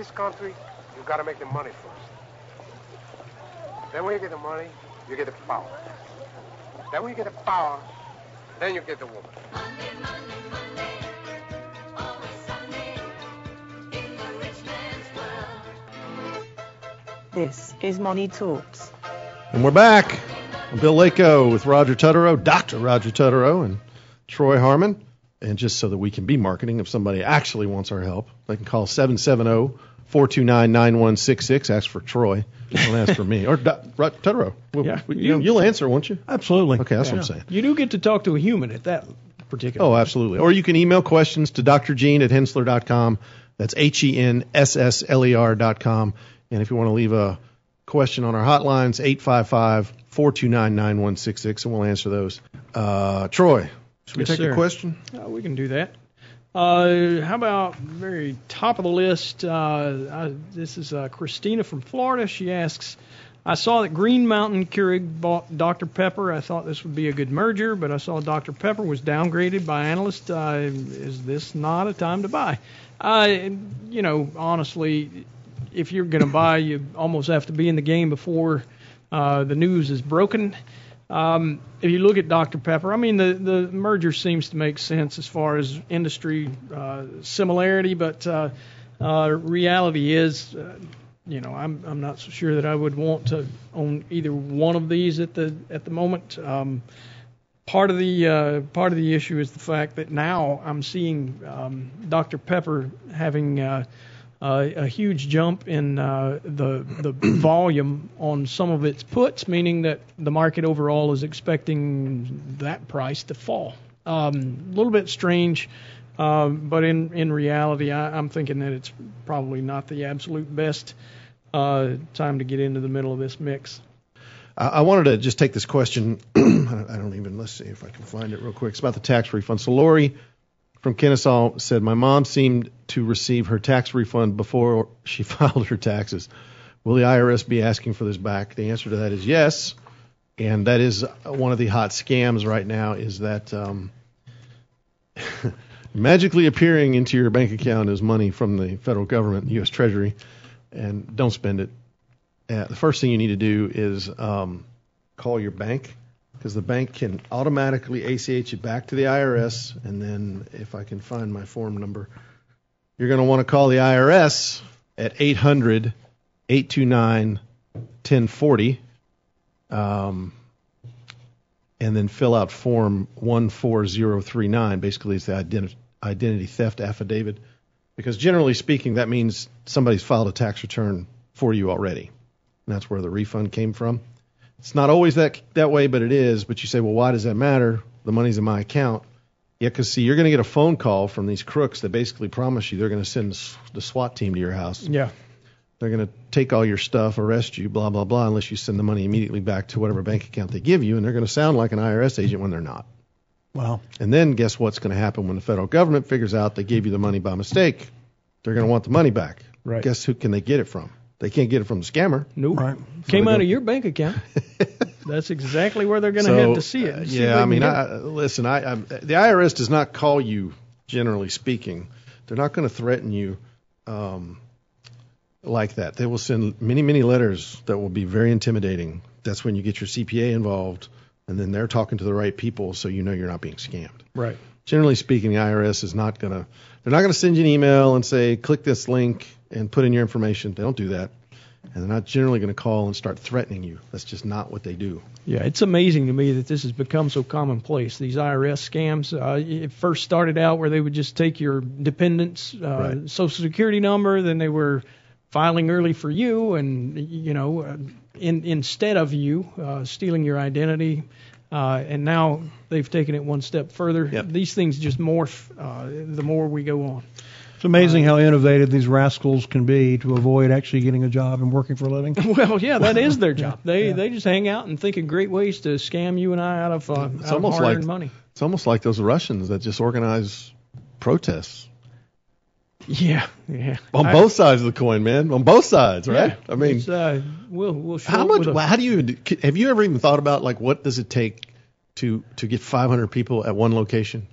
this country, you gotta make the money first. Then when you get the money, you get the power. Then when you get the power, then you get the woman. This is Money Talks. And we're back. I'm Bill Lako with Roger Tutterow, Dr. Roger Tutterow, and Troy Harmon. And just so that we can be marketing, if somebody actually wants our help, they can call 770 429 9166. Ask for Troy. Don't ask for me. Or Do- Ro- Tutterow. Well, Yeah, you, you- you'll answer, won't you? Absolutely. Okay, that's what I'm saying. You do get to talk to a human at that particular. Oh, absolutely. Or you can email questions to Dr. Gene at hensler.com. That's H E N S S L E R.com. And if you want to leave a question on our hotlines, 855 429 9166, and we'll answer those. Uh, Troy, should we Yes, take sir. a question? Uh, we can do that. Uh, how about very top of the list? Uh, I, this is uh, Christina from Florida. She asks, I saw that Green Mountain Keurig bought Dr. Pepper. I thought this would be a good merger, but I saw Dr. Pepper was downgraded by analysts. Uh, is this not a time to buy? Uh, you know, honestly, if you're going to buy, you almost have to be in the game before uh, the news is broken. Um, if you look at Dr. Pepper, I mean, the, the merger seems to make sense as far as industry uh, similarity, but uh, uh, reality is, uh, you know, I'm I'm not so sure that I would want to own either one of these at the at the moment. Um, part of the uh, part of the issue is the fact that now I'm seeing um, Dr. Pepper having uh, a huge jump in uh, the the volume on some of its puts, meaning that the market overall is expecting that price to fall. Um, a little bit strange, um, but in in reality, I, I'm thinking that it's probably not the absolute best uh, time to get into the middle of this mix. I wanted to just take this question. I don't even, let's see if I can find it real quick. It's about the tax refund. So Lori from Kennesaw said, My mom seemed to receive her tax refund before she filed her taxes. Will the IRS be asking for this back? The answer to that is yes. And that is one of the hot scams right now is that um, magically appearing into your bank account is money from the federal government, the U.S. Treasury, and don't spend it. Uh, the first thing you need to do is um, call your bank because the bank can automatically ACH it back to the IRS. And then, if I can find my form number, you're going to want to call the IRS at 800 829 1040 um, and then fill out form 14039. Basically, it's the identi- identity theft affidavit. Because generally speaking, that means somebody's filed a tax return for you already. And that's where the refund came from. It's not always that that way, but it is. But you say, well, why does that matter? The money's in my account. Yeah, because see, you're going to get a phone call from these crooks that basically promise you they're going to send the SWAT team to your house. Yeah. They're going to take all your stuff, arrest you, blah blah blah, unless you send the money immediately back to whatever bank account they give you, and they're going to sound like an IRS agent when they're not. Wow. And then guess what's going to happen when the federal government figures out they gave you the money by mistake? They're going to want the money back. Right. Guess who can they get it from? They can't get it from the scammer. Nope. Right. Came they out of your bank account. That's exactly where they're going to So, head to see it. uh, see yeah, I mean, get. I, listen, I, I, the IRS does not call you, generally speaking. They're not going to threaten you um, like that. They will send many, many letters that will be very intimidating. That's when you get your CPA involved, and then they're talking to the right people, so you know you're not being scammed. right. Generally speaking, the IRS is not going to. They're not going to send you an email and say, click this link and put in your information. They don't do that. And they're not generally going to call and start threatening you. That's just not what they do. Yeah, it's amazing to me that this has become so commonplace. These IRS scams. Uh, it first started out where they would just take your dependent's uh, Right. social security number, then they were filing early for you, and you know, uh, in, instead of you uh, stealing your identity. Uh, and now they've taken it one step further. Yep. These things just morph uh, the more we go on. It's amazing how innovative these rascals can be to avoid actually getting a job and working for a living. Well, yeah, that is their job. They they just hang out and think of great ways to scam you and I out of, uh, out of almost hard-earned like- money. It's almost like those Russians that just organize protests Yeah, yeah. on I- both sides of the coin, man. On both sides, right? Yeah, I mean, uh, we'll we'll show how much? a- How do you? Have you ever even thought about like what does it take to to get 500 people at one location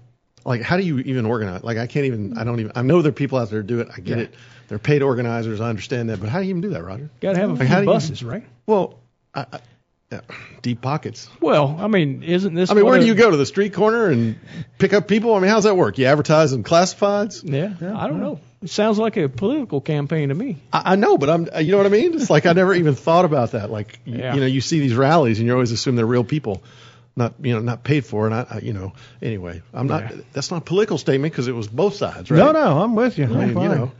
like how do you even organize? Like I can't even. I don't even. I know there are people out there who do it. I get Yeah. it. They're paid organizers. I understand that. But how do you even do that, Roger? Got to have a Like, few you- buses, right? Well, I, I, yeah, deep pockets. Well, I mean, isn't this? I mean, where do you go to the street corner and pick up people? I mean, how's that work? You advertise in classifieds? Yeah, I don't know. It sounds like a political campaign to me. I, I know, but I'm. You know what I mean? It's like I never even thought about that. Like, Yeah. you know, you see these rallies and you always assume they're real people, not you know, not paid for. And I, I you know, anyway, I'm not. Yeah. That's not a political statement because it was both sides, right? No, no, I'm with you. I mean, you know,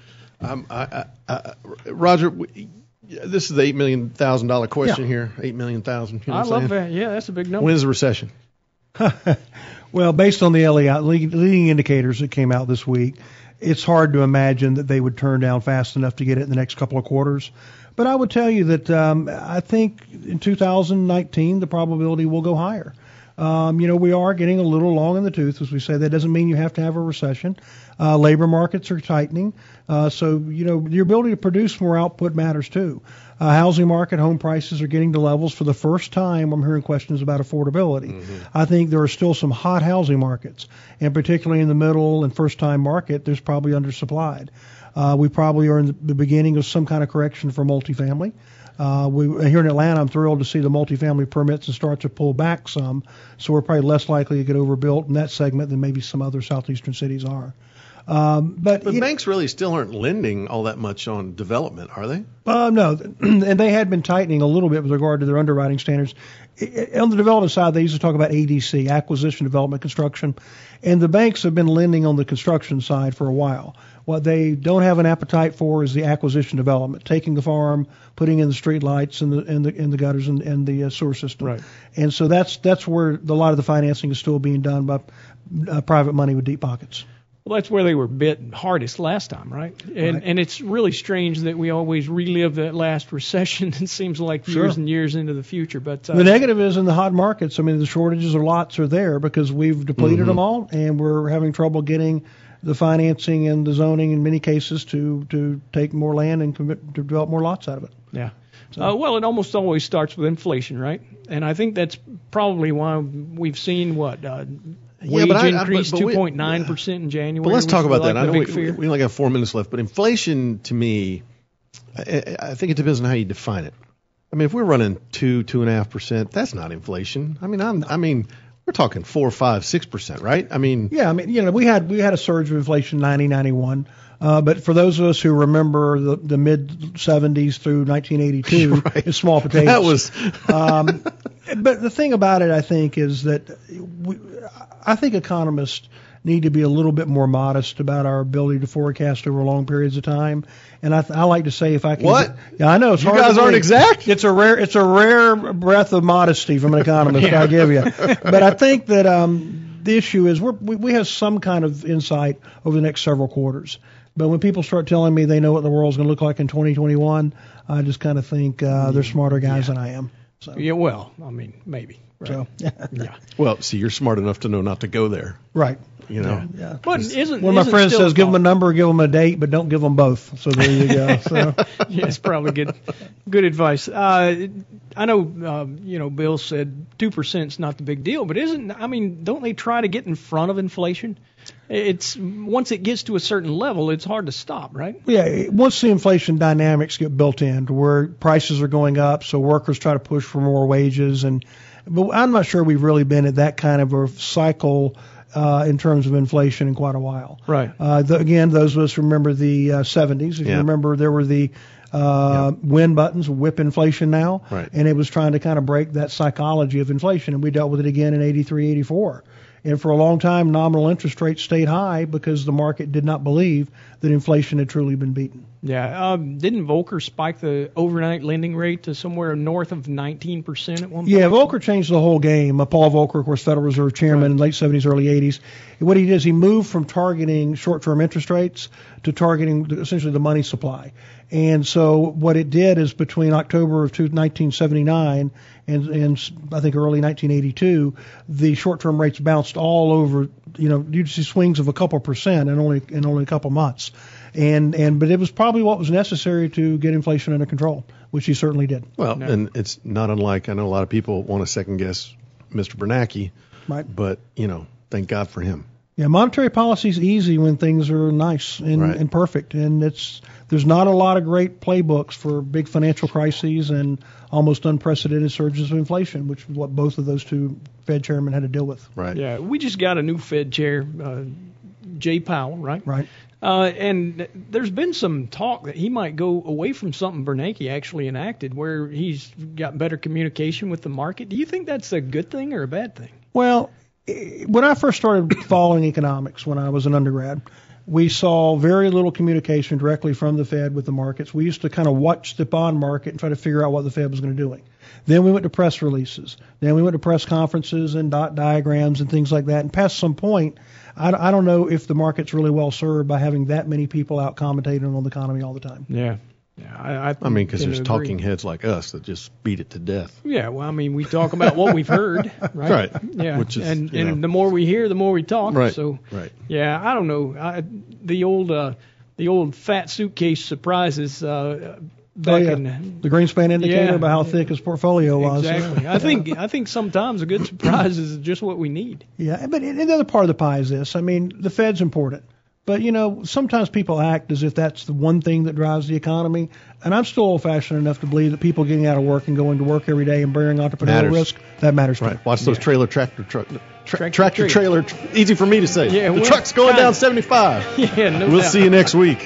I, I, Roger, this is the eight million thousand dollar question Yeah. here. Eight million thousand. You know I love saying? that. Yeah, that's a big number. When is the recession? Well, based on the LEI leading indicators that came out this week, it's hard to imagine that they would turn down fast enough to get it in the next couple of quarters. But I would tell you that um, I think in 2019 the probability will go higher. Um, you know, we are getting a little long in the tooth, as we say. That doesn't mean you have to have a recession. Uh, labor markets are tightening, uh, so you know your ability to produce more output matters too. Uh, housing market, home prices are getting to levels for the first time. I'm hearing questions about affordability. I think there are still some hot housing markets, and particularly in the middle and first-time market, there's probably undersupplied. Uh, we probably are in the, beginning of some kind of correction for multifamily. Uh, we here in Atlanta, I'm thrilled to see the multifamily permits and start to pull back some, so we're probably less likely to get overbuilt in that segment than maybe some other southeastern cities are. Um, but But banks really still aren't lending all that much on development, are they? Uh, no, and they had been tightening a little bit with regard to their underwriting standards. On the development side, they used to talk about ADC, acquisition, development, construction, and the banks have been lending on the construction side for a while. What they don't have an appetite for is the acquisition development, taking the farm, putting in the street lights and the and the, and the gutters and, and the uh, sewer system. Right. And so that's that's where a lot of the financing is still being done by uh, private money with deep pockets. Well, that's where they were bit hardest last time, right? And Right. and it's really strange that we always relive that last recession. It seems like Sure. years and years into the future. But uh, The negative is in the hot markets. I mean, the shortages of lots are there because we've depleted them all, and we're having trouble getting the financing and the zoning in many cases to to take more land and commit to develop more lots out of it. Yeah. Uh, well, it almost always starts with inflation, right? And I think that's probably why we've seen what uh, Yeah, wage but I- I- increase we- 2.9 percent in January. But let's talk about like that. I know we, fear. we only got four minutes left, but inflation to me, I, I think it depends on how you define it. I mean, if we're running two, two and a half percent, that's not inflation. I mean, I'm, I mean, we're talking four, five, six percent, right? I mean, Yeah, I mean, you know, we had we had a surge of inflation in 1991. Uh, but for those of us who remember the, the mid 70s through 1982, Right. it's small potatoes. that was um, but the thing about it, I think, is that we, I think economists need to be a little bit more modest about our ability to forecast over long periods of time. And I, I like to say, if I can, What? yeah, I know it's You guys aren't exact? It's a rare, it's a rare breath of modesty from an economist. I give you. But I think that um, the issue is we're, we we have some kind of insight over the next several quarters. But when people start telling me they know what the world's going to look like in 2021, I just kind of think uh, they're smarter guys than I am. So, yeah, well, I mean, maybe. Right. so yeah. well. See, you're smart enough to know not to go there. right. You know, Yeah. But isn't One of my isn't friends says, give them a number, give them a date, but don't give them both. So there you go. So yeah, it's probably good, good advice. Uh, I know, um, you know, Bill said two percent is not the big deal, but isn't? I mean, don't they try to get in front of inflation? It's once it gets to a certain level, it's hard to stop, right? yeah, once the inflation dynamics get built in to where prices are going up, so workers try to push for more wages, and but I'm not sure we've really been at that kind of a cycle uh, in terms of inflation in quite a while. Right. Uh, the, again, those of us remember the uh, 70s. If you Yeah. remember, there were the uh, win buttons, whip inflation now, Right. and it was trying to kind of break that psychology of inflation, and we dealt with it again in 83, 84. And for a long time, nominal interest rates stayed high because the market did not believe that inflation had truly been beaten. Yeah. Um, didn't Volcker spike the overnight lending rate to somewhere north of 19 percent at one point? Yeah, Volcker changed the whole game. Uh, Paul Volcker, of course, Federal Reserve Chairman in late 70s, early 80s. What he did is he moved from targeting short-term interest rates to targeting essentially the money supply. And so what it did is between October of two- 1979 and, and s- I think early 1982, the short-term rates bounced all over. You know, you'd see swings of a couple percent in only in only a couple months. And and but it was probably what was necessary to get inflation under control, which he certainly did. well, No. and it's not unlike I know a lot of people want to second guess Mr. Bernanke, Right. but you know, thank God for him. Yeah, monetary policy is easy when things are nice and, Right. and perfect, and it's there's not a lot of great playbooks for big financial crises and almost unprecedented surges of inflation, which is what both of those two Fed chairmen had to deal with. Right. Yeah, we just got a new Fed chair, uh, Jay Powell, right? Right. Uh, and there's been some talk that he might go away from something Bernanke actually enacted, where he's got better communication with the market. Do you think that's a good thing or a bad thing? Well, Eh, when I first started following economics when I was an undergrad, we saw very little communication directly from the Fed with the markets. We used to kind of watch the bond market and try to figure out what the Fed was going to do. Then we went to press releases. Then we went to press conferences and dot diagrams and things like that. And past some point, I, I don't know if the market's really well served by having that many people out commentating on the economy all the time. Yeah. Yeah, I, I, I mean, because there's agree. talking heads like us that just beat it to death. Yeah, well, I mean, we talk about what we've heard, right? Right. Yeah, Which is, and and know. the more we hear, the more we talk. Right. So, Right. yeah, I don't know. I, the old uh, the old fat suitcase surprises uh, back Oh, yeah. in The Greenspan indicator Yeah. about how thick his portfolio was. exactly. I think I think sometimes a good surprise is just what we need. Yeah, but and the part of the pie is this. I mean, the Fed's important. But, you know, sometimes people act as if that's the one thing that drives the economy. And I'm still old fashioned enough to believe that people getting out of work and going to work every day and bearing entrepreneurial Matters. risk, that matters Right. too. Watch those Yeah. trailer tractor truck. Tra- Tractor tractor trailer. trailer. easy for me to say. Yeah, the truck's going kinda. down 75. Yeah, no we'll doubt. see you next week.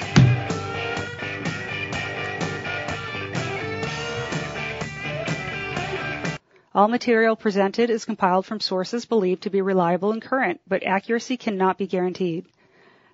All material presented is compiled from sources believed to be reliable and current, but accuracy cannot be guaranteed.